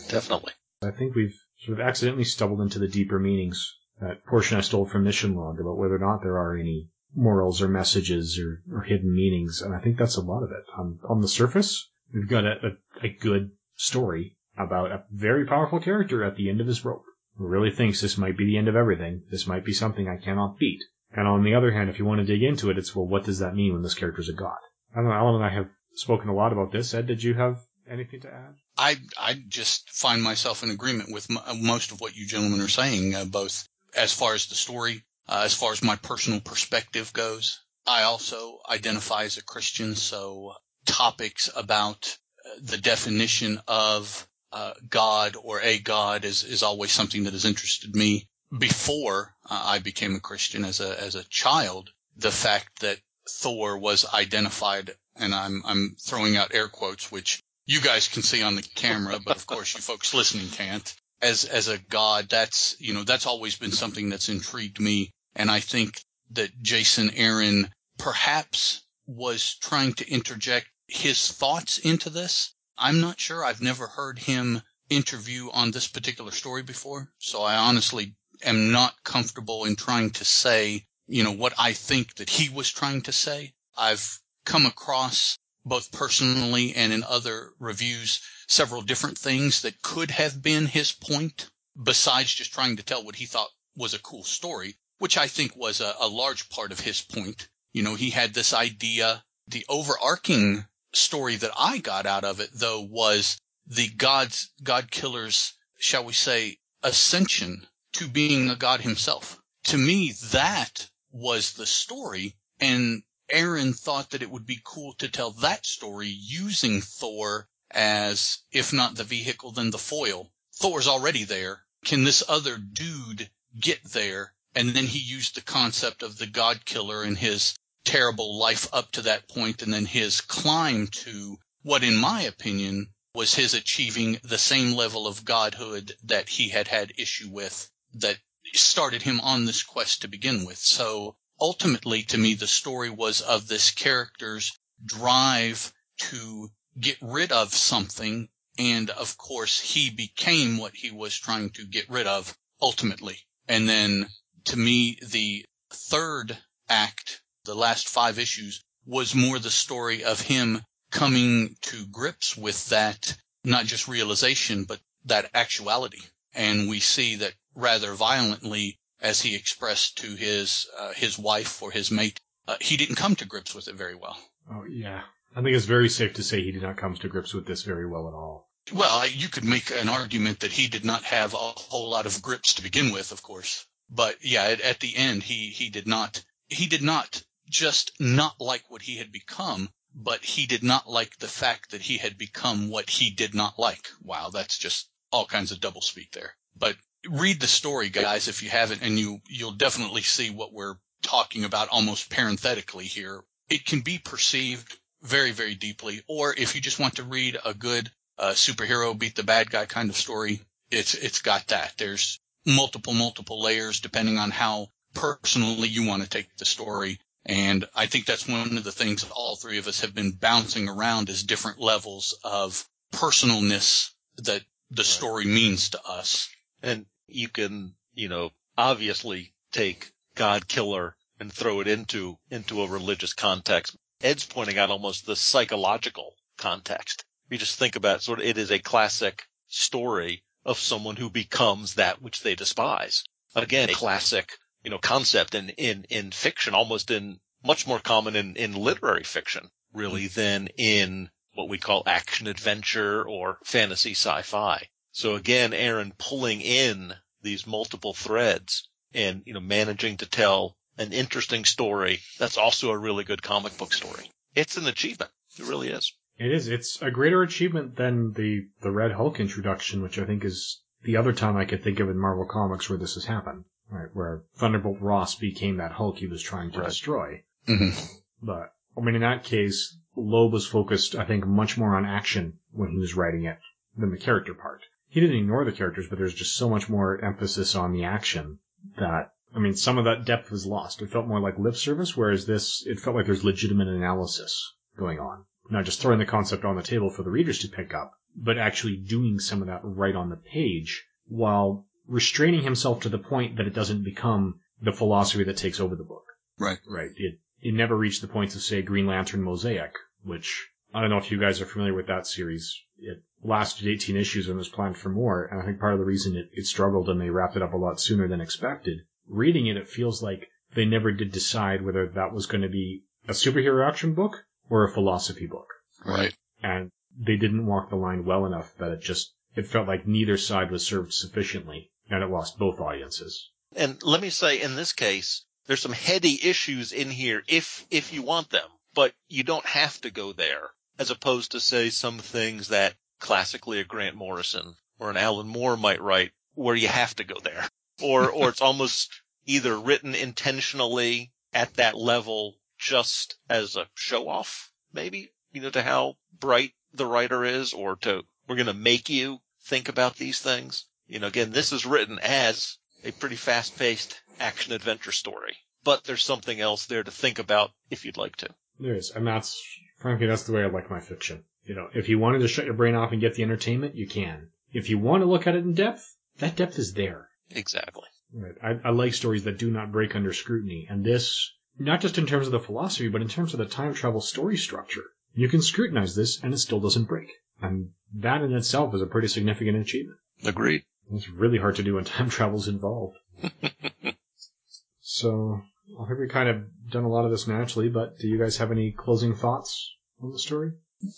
Speaker 2: Definitely.
Speaker 1: I think we've sort of accidentally stumbled into the deeper meanings. That portion I stole from Mission Log about whether or not there are any morals or messages or, or hidden meanings, and I think that's a lot of it. On the surface, we've got a, a, a good story about a very powerful character at the end of his rope who really thinks this might be the end of everything. This might be something I cannot beat. And on the other hand, if you want to dig into it, it's well, what does that mean when this character's a god? I don't know. Alan and I have spoken a lot about this. Ed, did you have anything to add?
Speaker 3: I I just find myself in agreement with m- most of what you gentlemen are saying, uh, both as far as the story, uh, as far as my personal perspective goes. I also identify as a Christian, so topics about uh, the definition of uh, God or a God is is always something that has interested me. Before uh, I became a Christian as a as a child, the fact that Thor was identified, and I'm I'm throwing out air quotes, which you guys can see on the camera, but of course you folks listening can't. As as a god, that's you know that's always been something that's intrigued me, and I think that Jason Aaron perhaps was trying to interject his thoughts into this. I'm not sure. I've never heard him interview on this particular story before, so I honestly am not comfortable in trying to say, you know, what I think that he was trying to say. I've come across both personally and in other reviews several different things that could have been his point besides just trying to tell what he thought was a cool story, which I think was a, a large part of his point. You know, he had this idea. The overarching story that I got out of it, though, was the God's, God killer's, shall we say, ascension to being a God himself. To me, that was the story. And Aaron thought that it would be cool to tell that story using Thor as, if not the vehicle, then the foil. Thor's already there. Can this other dude get there? And then he used the concept of the God killer and his terrible life up to that point and then his climb to what, in my opinion, was his achieving the same level of godhood that he had had issue with that started him on this quest to begin with. So ultimately to me the story was of this character's drive to get rid of something and of course he became what he was trying to get rid of ultimately. And then to me the third act, the last five issues was more the story of him coming to grips with that not just realization but that actuality. And we see that rather violently as he expressed to his uh, his wife or his mate, uh, he didn't come to grips with it very well.
Speaker 1: Oh yeah, I think it's very safe to say he did not come to grips with this very well at all.
Speaker 3: Well, you could make an argument that he did not have a whole lot of grips to begin with, of course. But yeah, at, at the end, he he did not he did not just not like what he had become, but he did not like the fact that he had become what he did not like. Wow, that's just all kinds of double speak there. But read the story, guys, if you haven't, and you you'll definitely see what we're talking about almost parenthetically here. It can be perceived very, very deeply, or if you just want to read a good uh, superhero beat the bad guy kind of story, it's it's got that. There's multiple, multiple layers depending on how personally you want to take the story. And I think that's one of the things all three of us have been bouncing around is different levels of personalness that the right. story means to us.
Speaker 2: And you can, you know, obviously take God Killer and throw it into, into a religious context. Ed's pointing out almost the psychological context. You just think about it, sort of, it is a classic story of someone who becomes that which they despise. Again, a classic, you know, concept in, in, in fiction, almost in much more common in, in literary fiction, really, than in what we call action adventure or fantasy sci-fi. So again, Aaron pulling in these multiple threads and, you know, managing to tell an interesting story. That's also a really good comic book story. It's an achievement. It really is.
Speaker 1: It is. It's a greater achievement than the, the Red Hulk introduction, which I think is the other time I could think of in Marvel Comics where this has happened. Right, where Thunderbolt Ross became that Hulk he was trying to right. destroy.
Speaker 3: Mm-hmm.
Speaker 1: But, I mean, in that case, Loeb was focused, I think, much more on action when he was writing it than the character part he didn't ignore the characters, but there's just so much more emphasis on the action that I mean, some of that depth was lost. It felt more like lip service, whereas this, it felt like there's legitimate analysis going on. Not just throwing the concept on the table for the readers to pick up, but actually doing some of that right on the page while restraining himself to the point that it doesn't become the philosophy that takes over the book.
Speaker 3: Right.
Speaker 1: Right. It, it never reached the point of, say, Green Lantern Mosaic, which I don't know if you guys are familiar with that series. It lasted 18 issues and was planned for more. And I think part of the reason it, it struggled and they wrapped it up a lot sooner than expected. Reading it, it feels like they never did decide whether that was going to be a superhero action book or a philosophy book.
Speaker 3: Right.
Speaker 1: And they didn't walk the line well enough that it just, it felt like neither side was served sufficiently and it lost both audiences.
Speaker 2: And let me say in this case, there's some heady issues in here if, if you want them, but you don't have to go there as opposed to say some things that classically a Grant Morrison or an Alan Moore might write where you have to go there. Or, or it's almost either written intentionally at that level just as a show off, maybe, you know, to how bright the writer is or to, we're going to make you think about these things. You know, again, this is written as a pretty fast paced action adventure story, but there's something else there to think about if you'd like to.
Speaker 1: There is. And that's, frankly, that's the way I like my fiction. You know, if you wanted to shut your brain off and get the entertainment, you can. If you want to look at it in depth, that depth is there.
Speaker 2: Exactly.
Speaker 1: Right. I, I like stories that do not break under scrutiny, and this, not just in terms of the philosophy, but in terms of the time travel story structure. You can scrutinize this, and it still doesn't break. And that in itself is a pretty significant achievement.
Speaker 2: Agreed.
Speaker 1: It's really hard to do when time travel's involved. so, I think we kind of done a lot of this naturally, but do you guys have any closing thoughts on the story?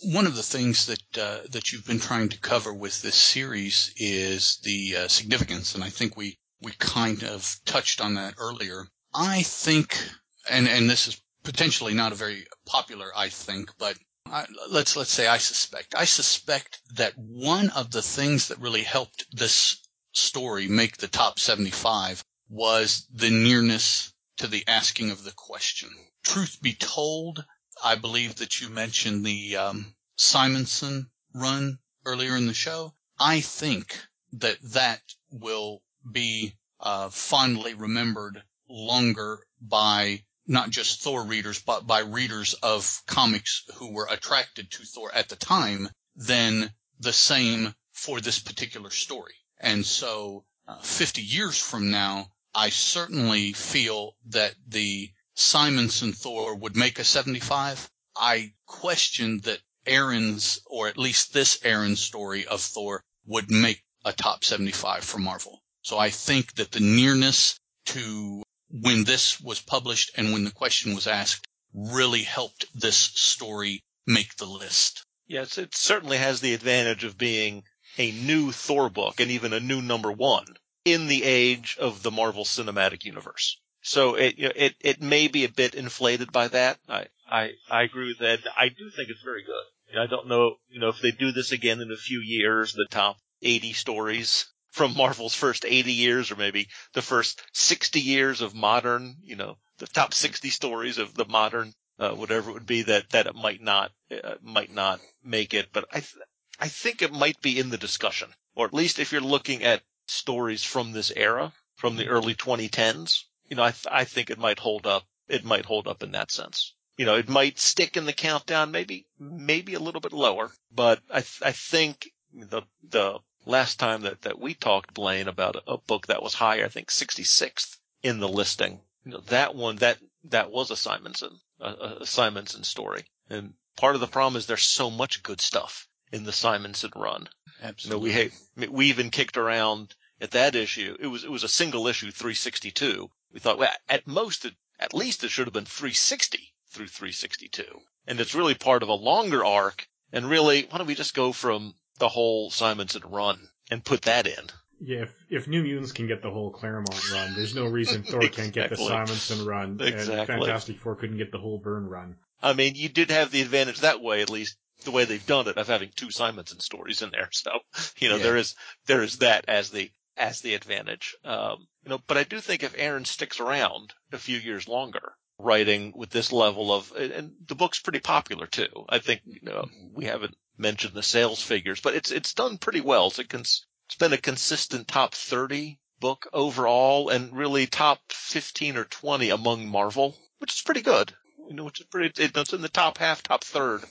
Speaker 3: One of the things that uh, that you've been trying to cover with this series is the uh, significance, and I think we we kind of touched on that earlier. I think, and and this is potentially not a very popular, I think, but I, let's let's say I suspect. I suspect that one of the things that really helped this story make the top 75 was the nearness to the asking of the question. Truth be told, I believe that you mentioned the um, Simonson run earlier in the show. I think that that will be uh, fondly remembered longer by not just Thor readers, but by readers of comics who were attracted to Thor at the time, than the same for this particular story. And so, uh, 50 years from now, I certainly feel that the Simonson Thor would make a 75. I question that Aaron's, or at least this Aaron story of Thor would make a top 75 for Marvel. So I think that the nearness to when this was published and when the question was asked really helped this story make the list.
Speaker 2: Yes, it certainly has the advantage of being a new Thor book and even a new number one in the age of the Marvel Cinematic Universe. So it it it may be a bit inflated by that. I I, I agree with that. I do think it's very good. I don't know, you know, if they do this again in a few years, the top 80 stories from Marvel's first 80 years or maybe the first 60 years of modern, you know, the top 60 stories of the modern, uh, whatever it would be that, that it might not, uh, might not make it. But I, th- I think it might be in the discussion, or at least if you're looking at stories from this era, from the mm-hmm. early 2010s, you know, I, th- I think it might hold up. It might hold up in that sense. You know, it might stick in the countdown, maybe, maybe a little bit lower, but I, th- I think the, the last time that, that we talked, Blaine, about a, a book that was higher, I think 66th in the listing. You know, that one, that, that was a Simonson, a, a Simonson story. And part of the problem is there's so much good stuff in the Simonson run.
Speaker 3: Absolutely.
Speaker 2: You know, we, we even kicked around at that issue. It was, it was a single issue 362. We thought, well, at most, it, at least it should have been 360 through 362. And it's really part of a longer arc. And really, why don't we just go from the whole Simonson run and put that in.
Speaker 1: Yeah, if, if New Mutants can get the whole Claremont run, there's no reason Thor exactly. can't get the Simonson run, exactly. and Fantastic Four couldn't get the whole Byrne run.
Speaker 2: I mean, you did have the advantage that way, at least the way they've done it, of having two Simonson stories in there. So, you know, yeah. there is there is that as the as the advantage. Um, you know, but I do think if Aaron sticks around a few years longer, writing with this level of, and the book's pretty popular too. I think you know we haven't mentioned the sales figures, but it's it's done pretty well. It's, a cons- it's been a consistent top 30 book overall, and really top 15 or 20 among Marvel, which is pretty good. You know, which is pretty. It's in the top half, top third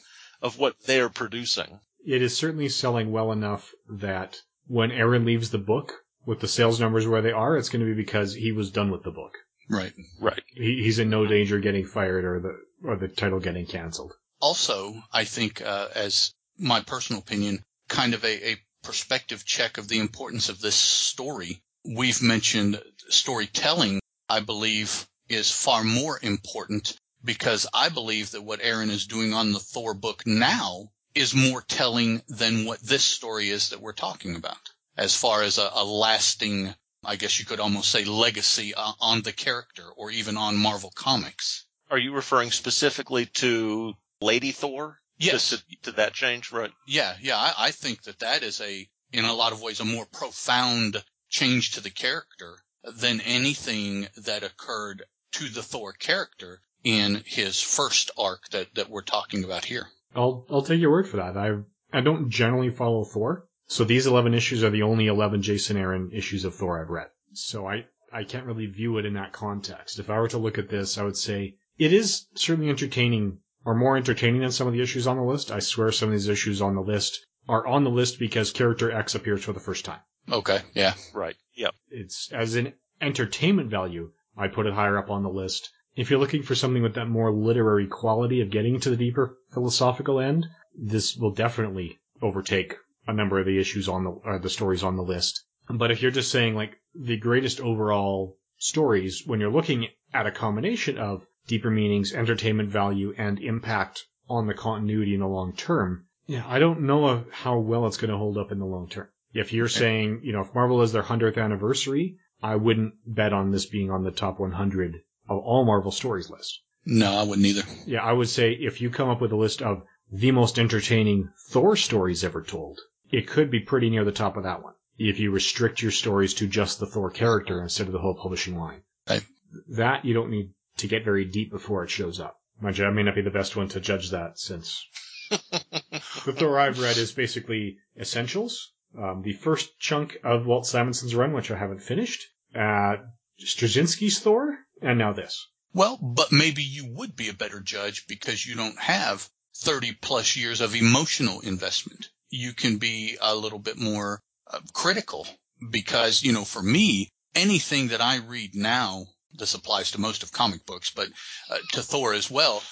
Speaker 2: of what they're producing.
Speaker 1: It is certainly selling well enough that when Aaron leaves the book with the sales numbers where they are, it's going to be because he was done with the book.
Speaker 3: Right.
Speaker 2: Right.
Speaker 1: He, he's in no danger getting fired or the or the title getting canceled.
Speaker 3: Also, I think uh, as my personal opinion, kind of a, a perspective check of the importance of this story. We've mentioned storytelling, I believe, is far more important because I believe that what Aaron is doing on the Thor book now is more telling than what this story is that we're talking about. As far as a, a lasting, I guess you could almost say legacy uh, on the character or even on Marvel Comics.
Speaker 2: Are you referring specifically to Lady Thor?
Speaker 3: Yes.
Speaker 2: To, to, that change, right?
Speaker 3: Yeah, yeah. I, I think that that is a, in a lot of ways, a more profound change to the character than anything that occurred to the Thor character in his first arc that, that we're talking about here.
Speaker 1: I'll I'll take your word for that. I I don't generally follow Thor, so these eleven issues are the only eleven Jason Aaron issues of Thor I've read. So I I can't really view it in that context. If I were to look at this, I would say it is certainly entertaining or more entertaining than some of the issues on the list. I swear some of these issues on the list are on the list because character X appears for the first time.
Speaker 3: Okay, yeah.
Speaker 2: Right. Yep.
Speaker 1: It's as an entertainment value, I put it higher up on the list. If you're looking for something with that more literary quality of getting to the deeper philosophical end, this will definitely overtake a number of the issues on the uh, the stories on the list. But if you're just saying like the greatest overall stories, when you're looking at a combination of deeper meanings, entertainment value, and impact on the continuity in the long term. Yeah, I don't know how well it's going to hold up in the long term. If you're saying, you know, if Marvel is their 100th anniversary, I wouldn't bet on this being on the top 100 of all Marvel stories list.
Speaker 3: No, I wouldn't either.
Speaker 1: Yeah, I would say if you come up with a list of the most entertaining Thor stories ever told, it could be pretty near the top of that one. If you restrict your stories to just the Thor character instead of the whole publishing line.
Speaker 3: Right.
Speaker 1: That you don't need to get very deep before it shows up. Mind you, I may not be the best one to judge that since the Thor I've read is basically Essentials, um, the first chunk of Walt Simonson's run, which I haven't finished, uh, Straczynski's Thor, and now this.
Speaker 3: Well, but maybe you would be a better judge because you don't have 30 plus years of emotional investment. You can be a little bit more uh, critical because, you know, for me, anything that I read now, this applies to most of comic books, but uh, to Thor as well,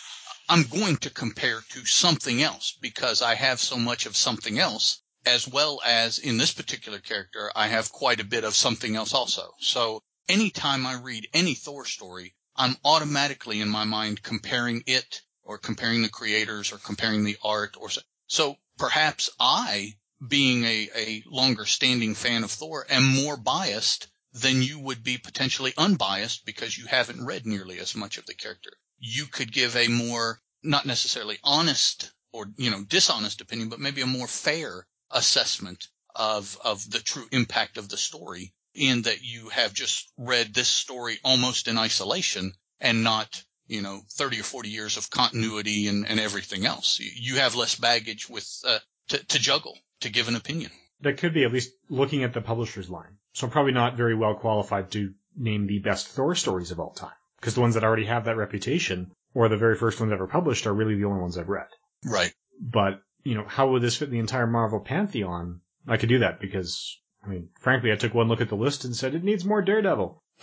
Speaker 3: I'm going to compare to something else because I have so much of something else as well as in this particular character, I have quite a bit of something else also. So anytime I read any Thor story, I'm automatically in my mind comparing it or comparing the creators or comparing the art or so. So perhaps I, being a, a longer standing fan of Thor, am more biased than you would be potentially unbiased because you haven't read nearly as much of the character. You could give a more, not necessarily honest or, you know, dishonest opinion, but maybe a more fair assessment of, of the true impact of the story in that you have just read this story almost in isolation and not, you know, 30 or 40 years of continuity and, and everything else. You have less baggage with, uh, to, to juggle, to give an opinion.
Speaker 1: That could be at least looking at the publisher's line. So I'm probably not very well qualified to name the best Thor stories of all time. Because the ones that already have that reputation, or the very first ones ever published, are really the only ones I've read.
Speaker 3: Right.
Speaker 1: But, you know, how would this fit the entire Marvel pantheon? I could do that because, I mean, frankly, I took one look at the list and said it needs more Daredevil.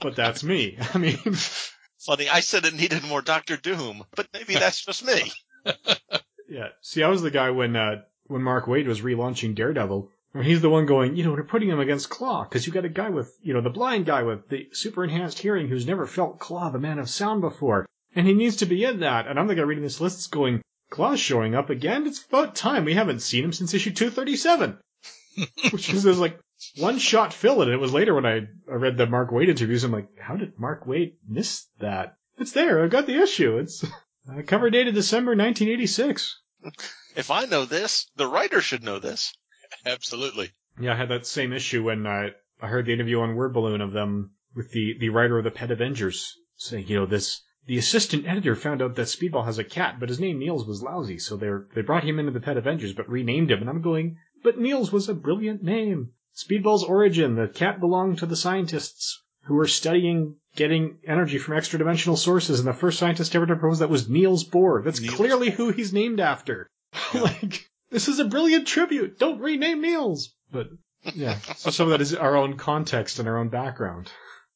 Speaker 1: but that's me. I mean,
Speaker 2: funny. I said it needed more Doctor Doom, but maybe that's just me.
Speaker 1: yeah. See, I was the guy when uh, when Mark Waid was relaunching Daredevil. He's the one going, you know, they're putting him against Klaw because you got a guy with, you know, the blind guy with the super enhanced hearing who's never felt Klaw, the man of sound before, and he needs to be in that. And I'm the guy reading this list going, Klaue's showing up again. It's about time. We haven't seen him since issue 237, which is like one shot fill. And it was later when I, I read the Mark Waid interviews. I'm like, how did Mark Waid miss that? It's there. I've got the issue. It's uh, cover dated December 1986.
Speaker 2: If I know this, the writer should know this.
Speaker 3: Absolutely.
Speaker 1: Yeah, I had that same issue when I, I heard the interview on Word Balloon of them with the, the writer of the Pet Avengers saying, you know, this, the assistant editor found out that Speedball has a cat, but his name Niels was lousy, so they they brought him into the Pet Avengers, but renamed him. And I'm going, but Niels was a brilliant name. Speedball's origin, the cat belonged to the scientists who were studying getting energy from extra dimensional sources, and the first scientist ever to propose that was Niels Bohr. That's
Speaker 3: Niels
Speaker 1: clearly who he's named after. like, this is a brilliant tribute. Don't rename Niels. But yeah, so some of that is our own context and our own background.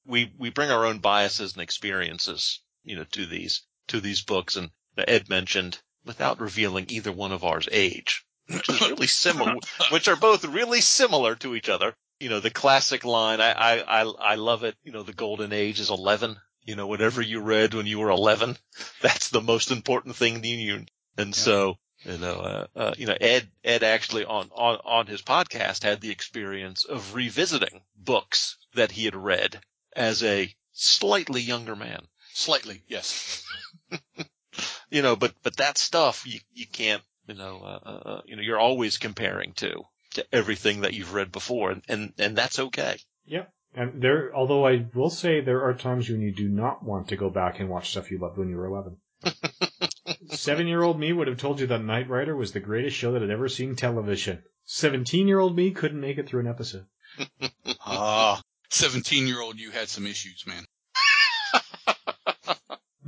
Speaker 2: We we bring our own biases and experiences, you know, to these to these books. And Ed mentioned without revealing either one of ours age, which is really similar, which are both really similar to each other. You know, the classic line, I, I, I, I love it. You know, the golden age is 11. You know, whatever you read when you were 11, that's the most important thing to you. And so, you know, uh, uh, you know, Ed, Ed actually on, on, on his podcast had the experience of revisiting books that he had read as a slightly younger man.
Speaker 3: Slightly, yes.
Speaker 2: you know, but, but that stuff you, you can't, you know, uh, uh, you know, you're always comparing to, to everything that you've read before and, and, and that's okay.
Speaker 1: Yep. And there, although I will say there are times when you do not want to go back and watch stuff you loved when you were 11. Seven year old me would have told you that Knight Rider was the greatest show that had ever seen television. Seventeen year old me couldn't make it through an episode.
Speaker 3: Ah, 17 year old you had some issues, man.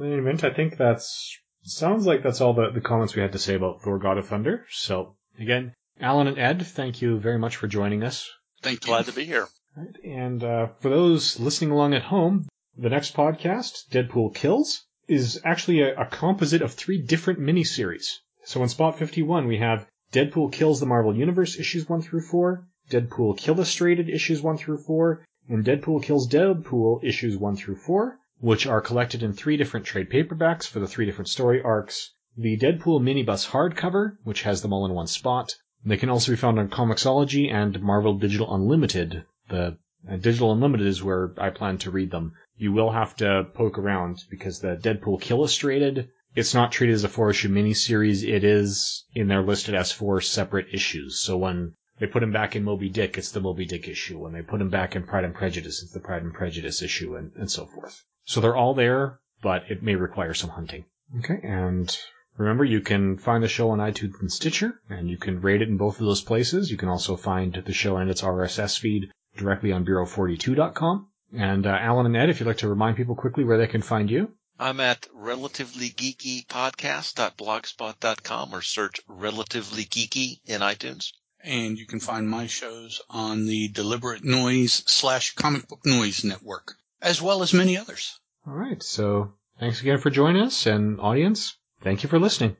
Speaker 1: I think that's sounds like that's all the, the comments we had to say about Thor God of Thunder. So again, Alan and Ed, thank you very much for joining us.
Speaker 3: Thank you.
Speaker 2: Glad to be here.
Speaker 1: Right. And uh, for those listening along at home, the next podcast, Deadpool Kills, is actually a, a composite of three different miniseries. So in Spot 51, we have Deadpool Kills the Marvel Universe issues 1 through 4, Deadpool Killustrated issues 1 through 4, and Deadpool Kills Deadpool issues 1 through 4, which are collected in three different trade paperbacks for the three different story arcs. The Deadpool Minibus hardcover, which has them all in one spot. They can also be found on Comixology and Marvel Digital Unlimited. The uh, Digital Unlimited is where I plan to read them. You will have to poke around because the Deadpool Killustrated, it's not treated as a four issue miniseries. It is in there listed as four separate issues. So when they put him back in Moby Dick, it's the Moby Dick issue. When they put him back in Pride and Prejudice, it's the Pride and Prejudice issue and, and so forth. So they're all there, but it may require some hunting. Okay, and remember you can find the show on iTunes and Stitcher, and you can rate it in both of those places. You can also find the show and its RSS feed directly on Bureau42.com. And uh, Alan and Ed, if you'd like to remind people quickly where they can find you.
Speaker 2: I'm at relativelygeekypodcast.blogspot.com or search Relatively Geeky in iTunes.
Speaker 3: And you can find my shows on the Deliberate Noise slash Comic Book Noise Network, as well as many others.
Speaker 1: All right. So thanks again for joining us, and audience, thank you for listening.